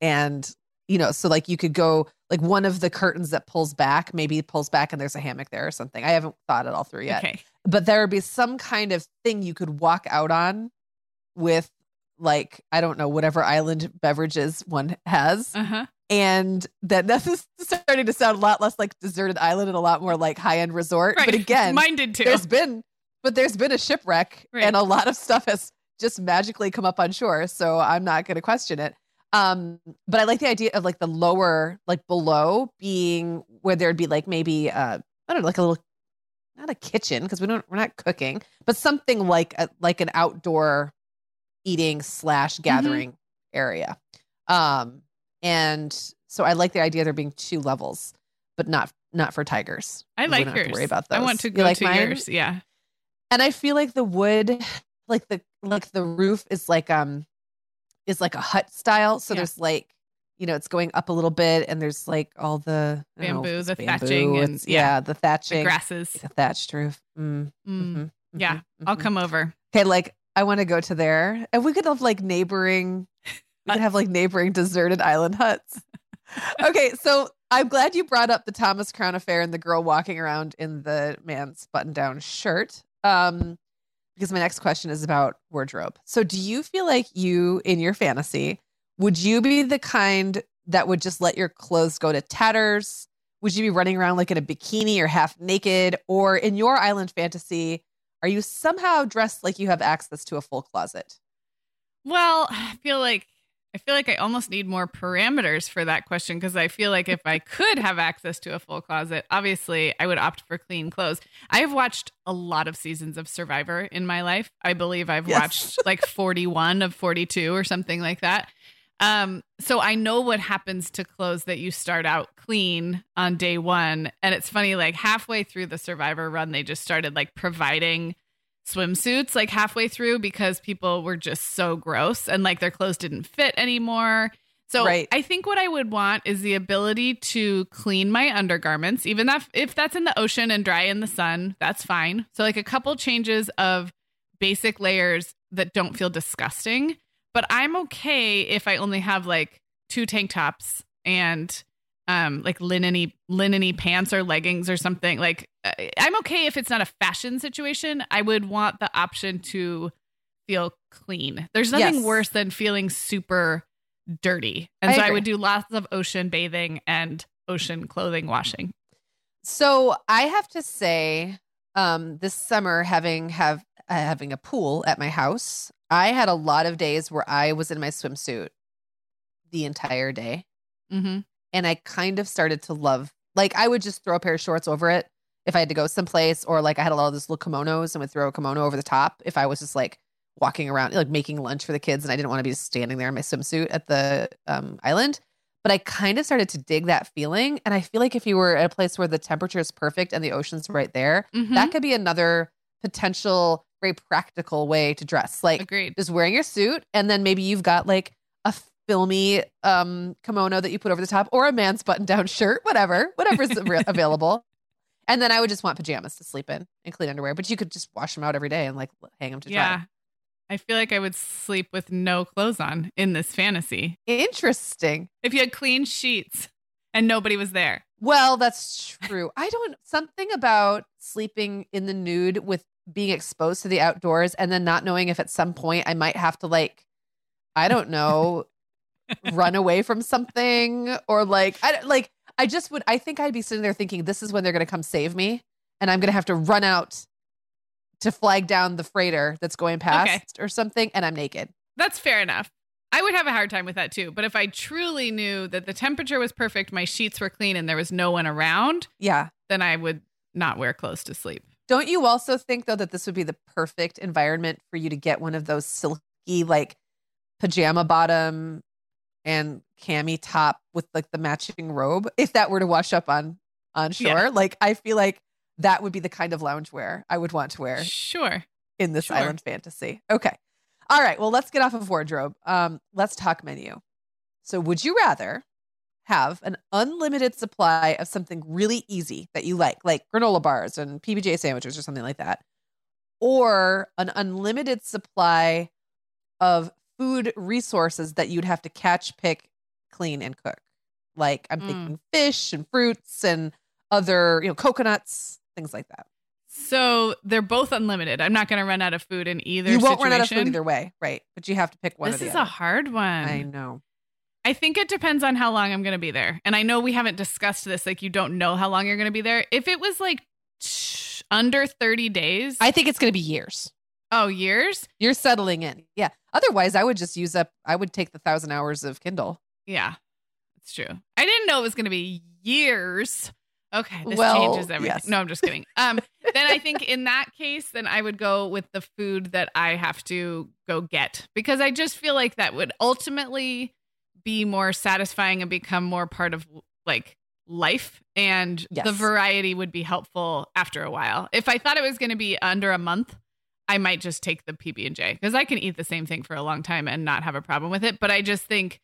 and you know so like you could go like one of the curtains that pulls back maybe pulls back and there's a hammock there or something. I haven't thought it all through yet. Okay. But there would be some kind of thing you could walk out on with like i don't know whatever island beverages one has. Uh-huh. And that this is starting to sound a lot less like deserted island and a lot more like high-end resort. Right. but again mine did too there's been but there's been a shipwreck Right. and a lot of stuff has just magically come up on shore. So i'm not going to question it um but i like the idea of like the lower like below being where there'd be like maybe uh i don't know like a little not a kitchen because we don't we're not cooking but something like a, like an outdoor eating slash gathering area. Um and so i like the idea there being two levels but not not for tigers. I like don't have to yours. worry about i want to You go like to mine? yours yeah. And I feel like the wood, like the like the roof is like um is like a hut style. So Yeah. there's like you know it's going up a little bit, and there's like all the don't know Bamboo, the bamboo, thatching, and- yeah. yeah, the the thatching, grasses like a thatched roof. Mm, Mm. mhm, yeah mhm, i'll come over Okay, like I want to go to there, and we could have like neighboring. We could have like neighboring deserted island huts. okay, so I'm glad you brought up the Thomas Crown affair and the girl walking around in the man's button-down shirt. Um, because my next question is about wardrobe. So, do you feel like you, in your fantasy, would you be the kind that would just let your clothes go to tatters? Would you be running around like in a bikini or half naked? Or in your island fantasy, are you somehow dressed like you have access to a full closet? Well, I feel like I feel like I almost need more parameters for that question because I feel like if I could have access to a full closet, obviously I would opt for clean clothes. I have watched a lot of seasons of Survivor in my life. I believe I've Yes. watched like 41 of 42 or something like that. Um, so I know what happens to clothes that you start out clean on day one. And it's funny, like halfway through the Survivor run, they just started like providing swimsuits like halfway through because people were just so gross and like their clothes didn't fit anymore. So Right. I think what I would want is the ability to clean my undergarments, even that if that's in the ocean and dry in the sun, that's fine. So like a couple changes of basic layers that don't feel disgusting. But I'm okay if I only have like two tank tops and um like lineny lineny pants or leggings or something. Like uh, I'm okay if it's not a fashion situation. I would want the option to feel clean. There's nothing Yes. worse than feeling super dirty. And I so I would do lots of ocean bathing and ocean clothing washing. So I have to say, um, this summer having have uh, having a pool at my house, I had a lot of days where I was in my swimsuit the entire day, Mm-hmm. And I kind of started to love. Like I would just throw a pair of shorts over it if I had to go someplace, or like I had a lot of those little kimonos and would throw a kimono over the top if I was just like walking around, like making lunch for the kids, and I didn't want to be standing there in my swimsuit at the um, island. But I kind of started to dig that feeling, and I feel like if you were at a place where the temperature is perfect and the ocean's right there, Mm-hmm. that could be another potential very practical way to dress. Like Agreed. just wearing your suit and then maybe you've got like a filmy um kimono that you put over the top or a man's button down shirt, whatever, whatever's available. And then I would just want pajamas to sleep in and clean underwear, but you could just wash them out every day and like hang them to dry. Yeah. I feel like I would sleep with no clothes on in this fantasy. Interesting. If you had clean sheets and nobody was there. Well, that's true. I don't something about sleeping in the nude with being exposed to the outdoors and then not knowing if at some point I might have to like I don't know run away from something or like I like I just would I think I'd be sitting there thinking this is when they're going to come save me and I'm going to have to run out to flag down the freighter that's going past or something and I'm naked. That's fair enough. I would have a hard time with that too. But if I truly knew that the temperature was perfect, my sheets were clean, and there was no one around, Yeah. then I would not wear clothes to sleep. Don't you also think though that this would be the perfect environment for you to get one of those silky like pajama bottom and cami top with like the matching robe if that were to wash up on on shore? Yeah. Like I feel like that would be the kind of loungewear I would want to wear Sure. in this Sure. island fantasy. Okay. All right, well let's get off of wardrobe. Um let's talk menu. So would you rather have an unlimited supply of something really easy that you like, like granola bars and PBJ sandwiches or something like that, or an unlimited supply of food resources that you'd have to catch, pick, clean, and cook? Like I'm Mm. thinking fish and fruits and other, you know, coconuts, things like that. So they're both unlimited. I'm not going to run out of food in either. you won't run out of food either way, right? But you have to pick one This is other. a hard one. I know. I think it depends on how long I'm going to be there. And I know we haven't discussed this. Like, you don't know how long you're going to be there. If it was like under 30 days, I think it's going to be years. Oh, years? You're settling in. Yeah. Otherwise, I would just use up, I would take the thousand hours of Kindle. Yeah, it's true. I didn't know it was going to be years. Okay, this Well, changes everything. yes. No, I'm just kidding. Um, then I think in that case, then I would go with the food that I have to go get because I just feel like that would ultimately be more satisfying and become more part of like life and Yes. the variety would be helpful after a while. If I thought it was going to be under a month, I might just take the PB and J because I can eat the same thing for a long time and not have a problem with it. But I just think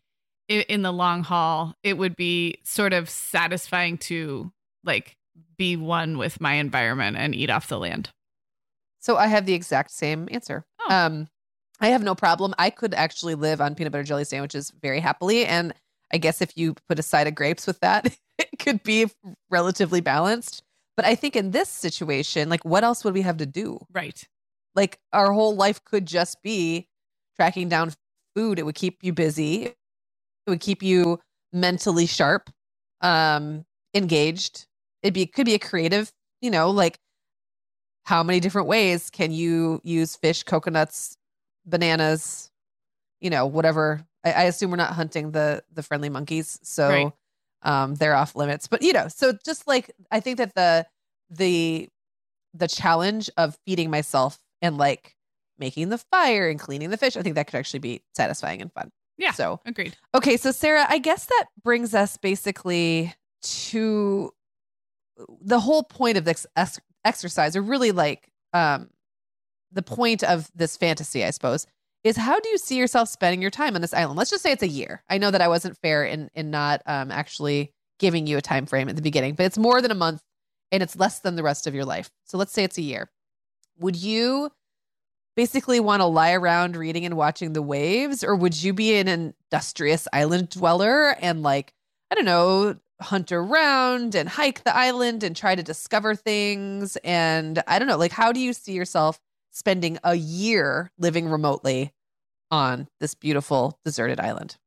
in the long haul, it would be sort of satisfying to like be one with my environment and eat off the land. So I have the exact same answer. Oh. Um, I have no problem. I could actually live on peanut butter jelly sandwiches very happily. And I guess if you put a side of grapes with that, it could be relatively balanced. But I think in this situation, like what else would we have to do? Right. Like our whole life could just be tracking down food. It would keep you busy. It would keep you mentally sharp, um, engaged. It'd be could be a creative, you know, like how many different ways can you use fish, coconuts, bananas, you know, whatever. I, I assume we're not hunting the the friendly monkeys, so Right. um they're off limits. But you know, so just like I think that the the the challenge of feeding myself and like making the fire and cleaning the fish, I think that could actually be satisfying and fun. Yeah. So Agreed. Okay, so Sarah, I guess that brings us basically to the whole point of this ex- exercise, or really like um, the point of this fantasy, I suppose, is how do you see yourself spending your time on this island? Let's just say it's a year. I know that I wasn't fair in in not um, actually giving you a time frame at the beginning, but it's more than a month and it's less than the rest of your life. So let's say it's a year. Would you basically want to lie around reading and watching the waves or would you be an industrious island dweller and like i don't know hunt around and hike the island and try to discover things and i don't know like how do you see yourself spending a year living remotely on this beautiful deserted island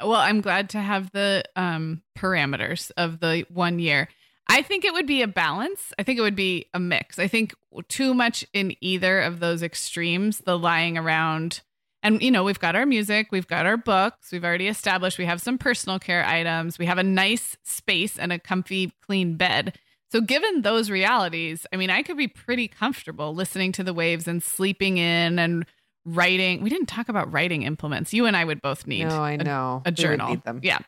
Well, I'm glad to have the um, parameters of the one year. I think it would be a balance. I think it would be a mix. I think too much in either of those extremes, the lying around. And, you know, we've got our music, we've got our books, we've already established we have some personal care items, we have a nice space and a comfy, clean bed. So, given those realities, I mean, I could be pretty comfortable listening to the waves and sleeping in and writing. We didn't talk about writing implements. You and I would both need no i a know a journal. Yeah.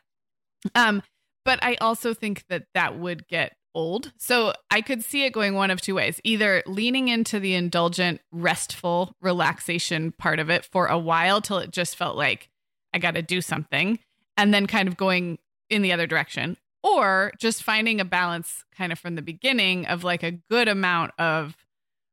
Um, but I also think that that would get old. So I could see it going one of two ways either leaning into the indulgent, restful relaxation part of it for a while till it just felt like I got to do something, and then kind of going in the other direction, or just finding a balance kind of from the beginning of like a good amount of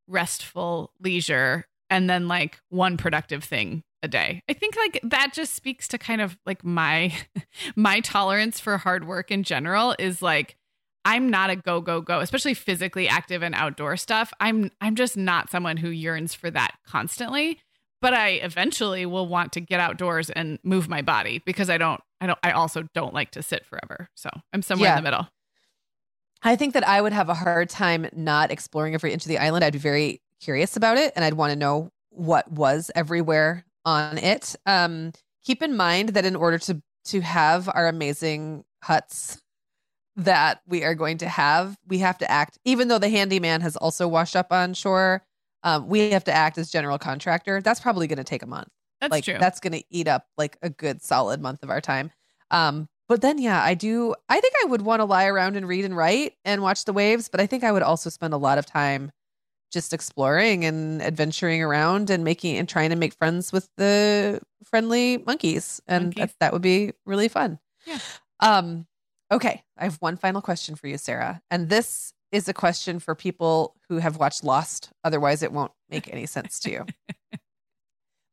restful leisure and then like one productive thing a day. I think like that just speaks to kind of like my my tolerance for hard work in general is like I'm not a go go go, especially physically active and outdoor stuff. I'm I'm just not someone who yearns for that constantly, but I eventually will want to get outdoors and move my body because I don't I don't I also don't like to sit forever. So, I'm somewhere Yeah. in the middle. I think that I would have a hard time not exploring every inch of the island. I'd be very curious about it and I'd want to know what was everywhere on it. Um, keep in mind that in order to to have our amazing huts that we are going to have, we have to act, even though the handyman has also washed up on shore, um, we have to act as general contractor. That's probably going to take a month That's like true. that's going to eat up like a good solid month of our time um but then yeah i do i think i would want to lie around and read and write and watch the waves but i think i would also spend a lot of time just exploring and adventuring around and making and trying to make friends with the friendly monkeys and Monkeys. That, that would be really fun Yeah. um okay i have one final question for you sarah and this is a question for people who have watched lost otherwise it won't make any sense to you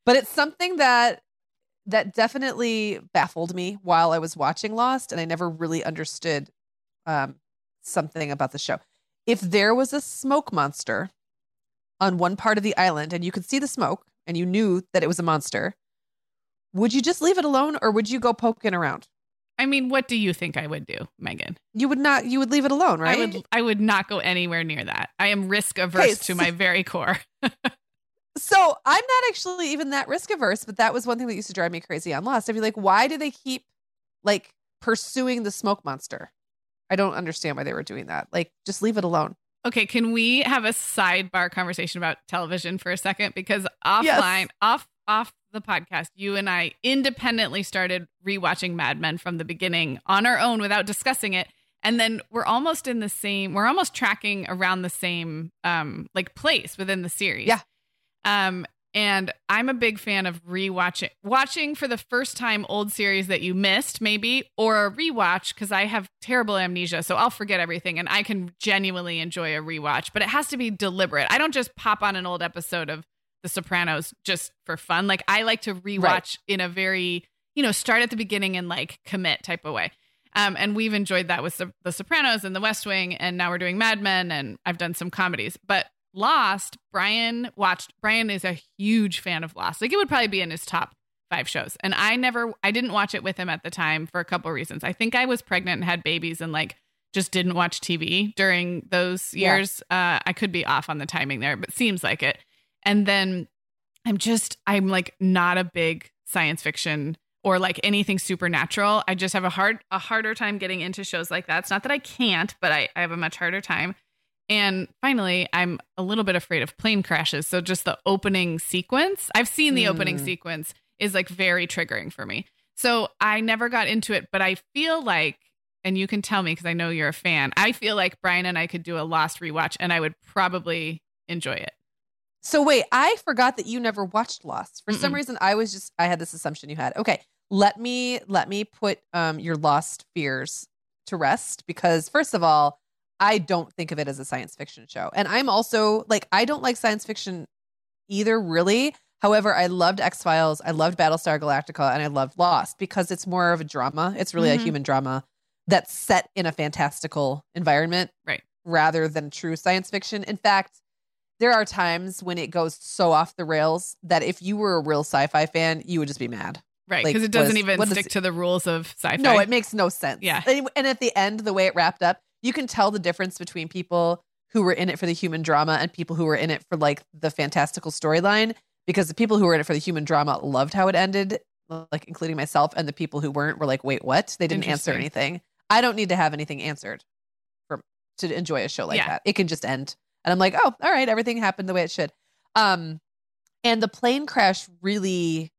but it's something that that definitely baffled me while I was watching Lost, and I never really understood um, something about the show. If there was a smoke monster on one part of the island, and you could see the smoke, and you knew that it was a monster, would you just leave it alone, or would you go poking around? I mean, what do you think I would do, Meagan? You would not. You would leave it alone, right? I would I would not go anywhere near that. I am risk averse to so- my very core. So I'm not actually even that risk averse, but that was one thing that used to drive me crazy on Lost. I'd be like, why do they keep like pursuing the smoke monster? I don't understand why they were doing that. Like, just leave it alone. Okay, can we have a sidebar conversation about television for a second? Because offline, Yes. off off the podcast, you and I independently started rewatching Mad Men from the beginning on our own without discussing it. And then we're almost in the same, we're almost tracking around the same um like place within the series. Yeah. Um and I'm a big fan of rewatching watching for the first time old series that you missed, maybe, or a rewatch because I have terrible amnesia. So I'll forget everything and I can genuinely enjoy a rewatch, but it has to be deliberate. I don't just pop on an old episode of The Sopranos just for fun. Like I like to rewatch Right. in a very, you know, start at the beginning and like commit type of way. Um, and we've enjoyed that with The Sopranos and The West Wing, and now we're doing Mad Men, and I've done some comedies. But Lost, Brian watched. Brian is a huge fan of Lost. Like it would probably be in his top five shows. And I never, I didn't watch it with him at the time for a couple of reasons. I think I was pregnant and had babies and like just didn't watch TV during those years. Yeah. Uh, I could be off on the timing there, but seems like it. And then I'm just, I'm like not a big science fiction or like anything supernatural. I just have a hard, a harder time getting into shows like that. It's not that I can't, but I, I have a much harder time. And finally, I'm a little bit afraid of plane crashes. So just the opening sequence, I've seen the mm. opening sequence is like very triggering for me. So I never got into it, but I feel like, and you can tell me because I know you're a fan, I feel like Brian and I could do a Lost rewatch and I would probably enjoy it. So wait, I forgot that you never watched Lost. For Mm-mm. some reason, I was just I had this assumption you had. Okay, let me let me put um your Lost fears to rest because first of all, I don't think of it as a science fiction show. And I'm also like, I don't like science fiction either, really. However, I loved X Files, I loved Battlestar Galactica, and I loved Lost because it's more of a drama. It's really mm-hmm. a human drama that's set in a fantastical environment, right? Rather than true science fiction. In fact, there are times when it goes so off the rails that if you were a real sci-fi fan, you would just be mad. Right, because like, it doesn't is, even stick to the rules of sci-fi. No, it makes no sense. Yeah, and at the end, the way it wrapped up, you can tell the difference between people who were in it for the human drama and people who were in it for like the fantastical storyline because the people who were in it for the human drama loved how it ended like including myself and the people who weren't were like wait what? They didn't answer anything. I don't need to have anything answered for to enjoy a show like yeah. that. It can just end. And i'm like oh all right everything happened the way it should. Um and the plane crash really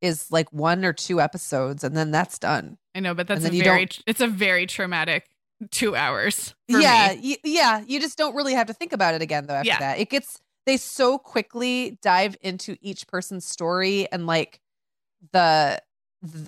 is like one or two episodes and then that's done. I know but that's a very it's a very traumatic two hours. yeah, y- yeah. You just don't really have to think about it again though. After yeah. that, it gets they so quickly dive into each person's story and like the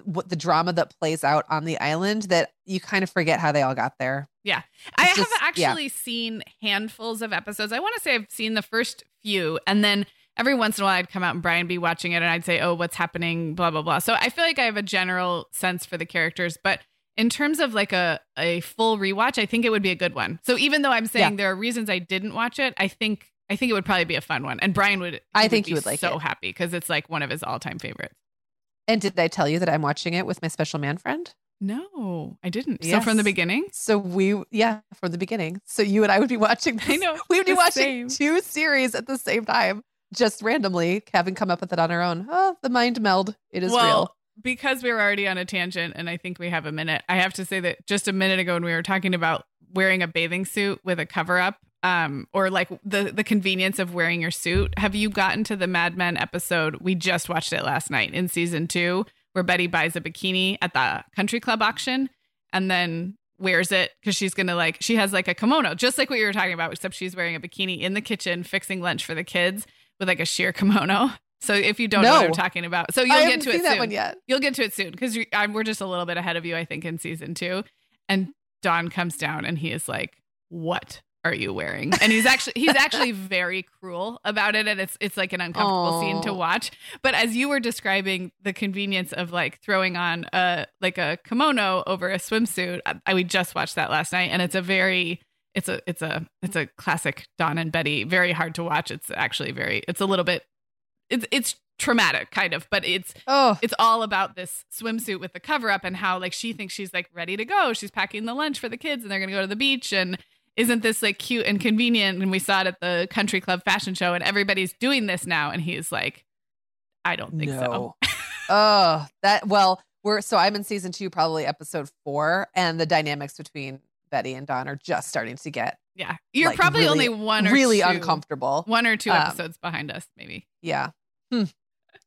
what the drama that plays out on the island that you kind of forget how they all got there. Yeah. It's I just, have actually yeah. seen handfuls of episodes. I want to say I've seen the first few and then every once in a while I'd come out and Brian be watching it and I'd say, "Oh, what's happening?" blah blah blah. So I feel like I have a general sense for the characters, but in terms of like a, a full rewatch, I think it would be a good one. So even though I'm saying yeah. there are reasons I didn't watch it, I think I think it would probably be a fun one. And Brian would I think would he would like so it. happy because it's like one of his all time favorites. And did I tell you that I'm watching it with my special man friend? No, I didn't. Yes. So from the beginning? So we yeah, from the beginning. So you and I would be watching this. I know. We would be watching same. two series at the same time, just randomly, having come up with it on our own. Oh, the mind meld. It is well, real because we were already on a tangent and I think we have a minute, I have to say that just a minute ago when we were talking about wearing a bathing suit with a cover up, um, or like the the convenience of wearing your suit, have you gotten to the Mad Men episode? We just watched it last night in season two, where Betty buys a bikini at the country club auction and then wears it because she's gonna like she has like a kimono, just like what you were talking about, except she's wearing a bikini in the kitchen fixing lunch for the kids with like a sheer kimono. So if you don't no. know what I'm talking about, so you'll get to it soon. yet. You'll get to it soon because we're just a little bit ahead of you, I think, in season two. And Don comes down and he is like, "What are you wearing?" And he's actually he's actually very cruel about it, and it's it's like an uncomfortable Aww. scene to watch. But as you were describing the convenience of like throwing on a like a kimono over a swimsuit, I, I we just watched that last night, and it's a very it's a it's a it's a classic Don and Betty. Very hard to watch. It's actually very it's a little bit it's it's traumatic kind of but it's oh. it's all about this swimsuit with the cover up and how like she thinks she's like ready to go. She's packing the lunch for the kids and they're gonna go to the beach and isn't this like cute and convenient? And we saw it at the country club fashion show and everybody's doing this now and he's like i don't think no. so oh that well we're so i'm in season two probably episode four and the dynamics between betty and don are just starting to get yeah. You're like probably really, only one or really two, uncomfortable. One or two um, episodes um, behind us, maybe. Yeah. Hmm.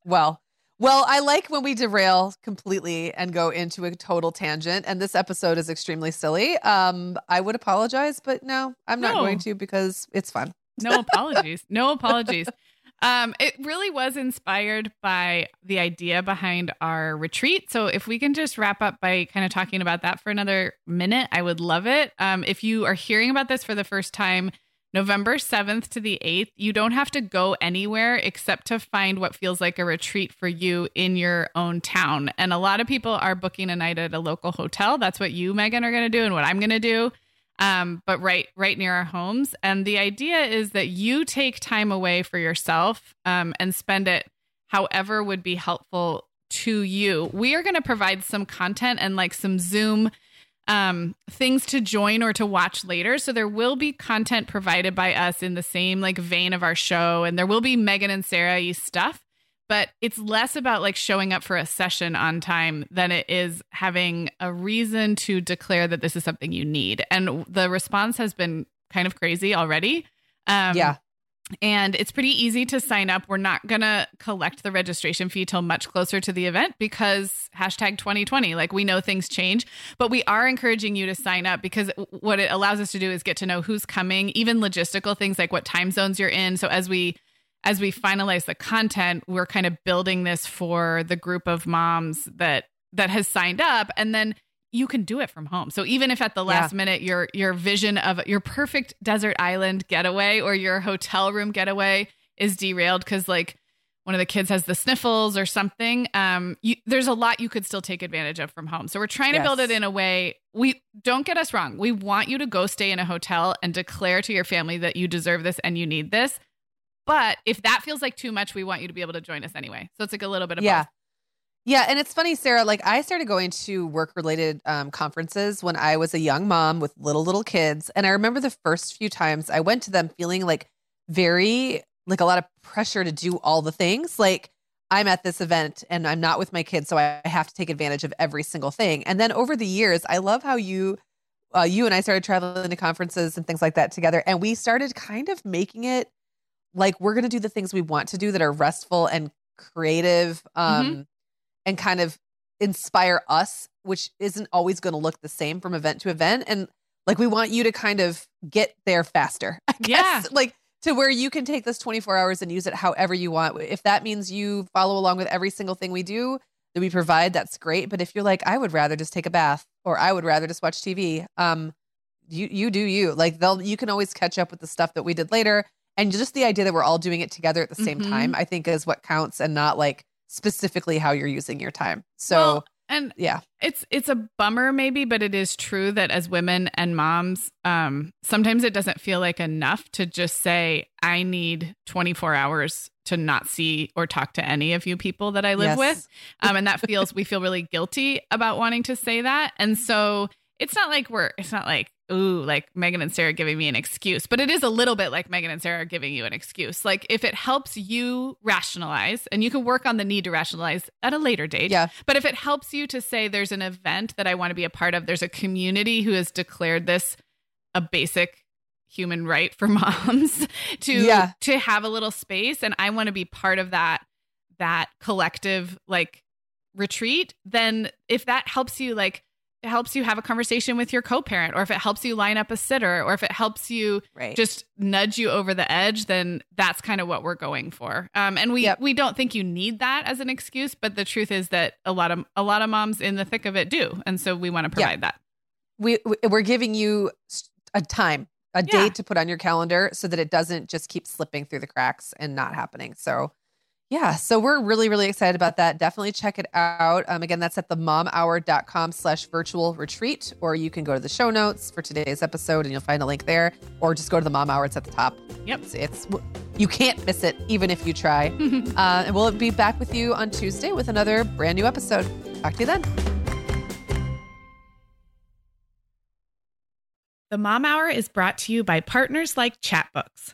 Well, well, I like when we derail completely and go into a total tangent. And this episode is extremely silly. Um, I would apologize, but no, I'm not no. going to because it's fun. No apologies. no apologies. Um, it really was inspired by the idea behind our retreat. So if we can just wrap up by kind of talking about that for another minute, I would love it. Um, if you are hearing about this for the first time, November 7th to the 8th. You don't have to go anywhere except to find what feels like a retreat for you in your own town. And a lot of people are booking a night at a local hotel. That's what you, Meagan, are going to do and what I'm going to do. Um, but right, right near our homes. And the idea is that you take time away for yourself um, and spend it however would be helpful to you. We are going to provide some content and like some Zoom um, things to join or to watch later. So there will be content provided by us in the same like vein of our show, and there will be Meagan and Sarah stuff. But it's less about like showing up for a session on time than it is having a reason to declare that this is something you need. And the response has been kind of crazy already. Um, yeah. And it's pretty easy to sign up. We're not going to collect the registration fee till much closer to the event because hashtag 2020, like we know things change, but we are encouraging you to sign up because what it allows us to do is get to know who's coming, even logistical things like what time zones you're in. So as we, as we finalize the content, we're kind of building this for the group of moms that, that has signed up. And then you can do it from home. So even if at the last yeah. minute your your vision of your perfect desert island getaway or your hotel room getaway is derailed cuz like one of the kids has the sniffles or something, um you, there's a lot you could still take advantage of from home. So we're trying to build it in a way we don't get us wrong. We want you to go stay in a hotel and declare to your family that you deserve this and you need this. But if that feels like too much, we want you to be able to join us anyway. So it's like a little bit of yeah. both. Yeah, and it's funny, Sarah. Like I started going to work-related um, conferences when I was a young mom with little little kids, and I remember the first few times I went to them feeling like very like a lot of pressure to do all the things. Like I'm at this event and I'm not with my kids, so I have to take advantage of every single thing. And then over the years, I love how you, uh, you and I started traveling to conferences and things like that together, and we started kind of making it like we're going to do the things we want to do that are restful and creative. Mm-hmm. Um, mm-hmm and kind of inspire us, which isn't always going to look the same from event to event. And like we want you to kind of get there faster. I guess. Yeah. Like to where you can take this 24 hours and use it however you want. If that means you follow along with every single thing we do that we provide, that's great. But if you're like, I would rather just take a bath or I would rather just watch TV, um, you you do you. Like they'll you can always catch up with the stuff that we did later. And just the idea that we're all doing it together at the same mm-hmm. time, I think is what counts and not like specifically how you're using your time. So well, and yeah. It's it's a bummer maybe, but it is true that as women and moms, um sometimes it doesn't feel like enough to just say I need 24 hours to not see or talk to any of you people that I live yes. with. Um and that feels we feel really guilty about wanting to say that. And so it's not like we're it's not like ooh, like Meagan and Sarah giving me an excuse, but it is a little bit like Meagan and Sarah giving you an excuse. Like if it helps you rationalize, and you can work on the need to rationalize at a later date. Yeah. But if it helps you to say there's an event that I want to be a part of, there's a community who has declared this a basic human right for moms to yeah. to have a little space and I want to be part of that that collective like retreat, then if that helps you like helps you have a conversation with your co-parent or if it helps you line up a sitter or if it helps you right. just nudge you over the edge then that's kind of what we're going for um, and we yep. we don't think you need that as an excuse but the truth is that a lot of a lot of moms in the thick of it do and so we want to provide yeah. that we we're giving you a time a yeah. date to put on your calendar so that it doesn't just keep slipping through the cracks and not happening so yeah, so we're really, really excited about that. Definitely check it out. Um, again, that's at the momhour.com slash virtual retreat, or you can go to the show notes for today's episode and you'll find a link there, or just go to the mom hour. It's at the top. Yep. It's, it's you can't miss it, even if you try. uh, and we'll be back with you on Tuesday with another brand new episode. Talk to you then. The Mom Hour is brought to you by partners like Chatbooks.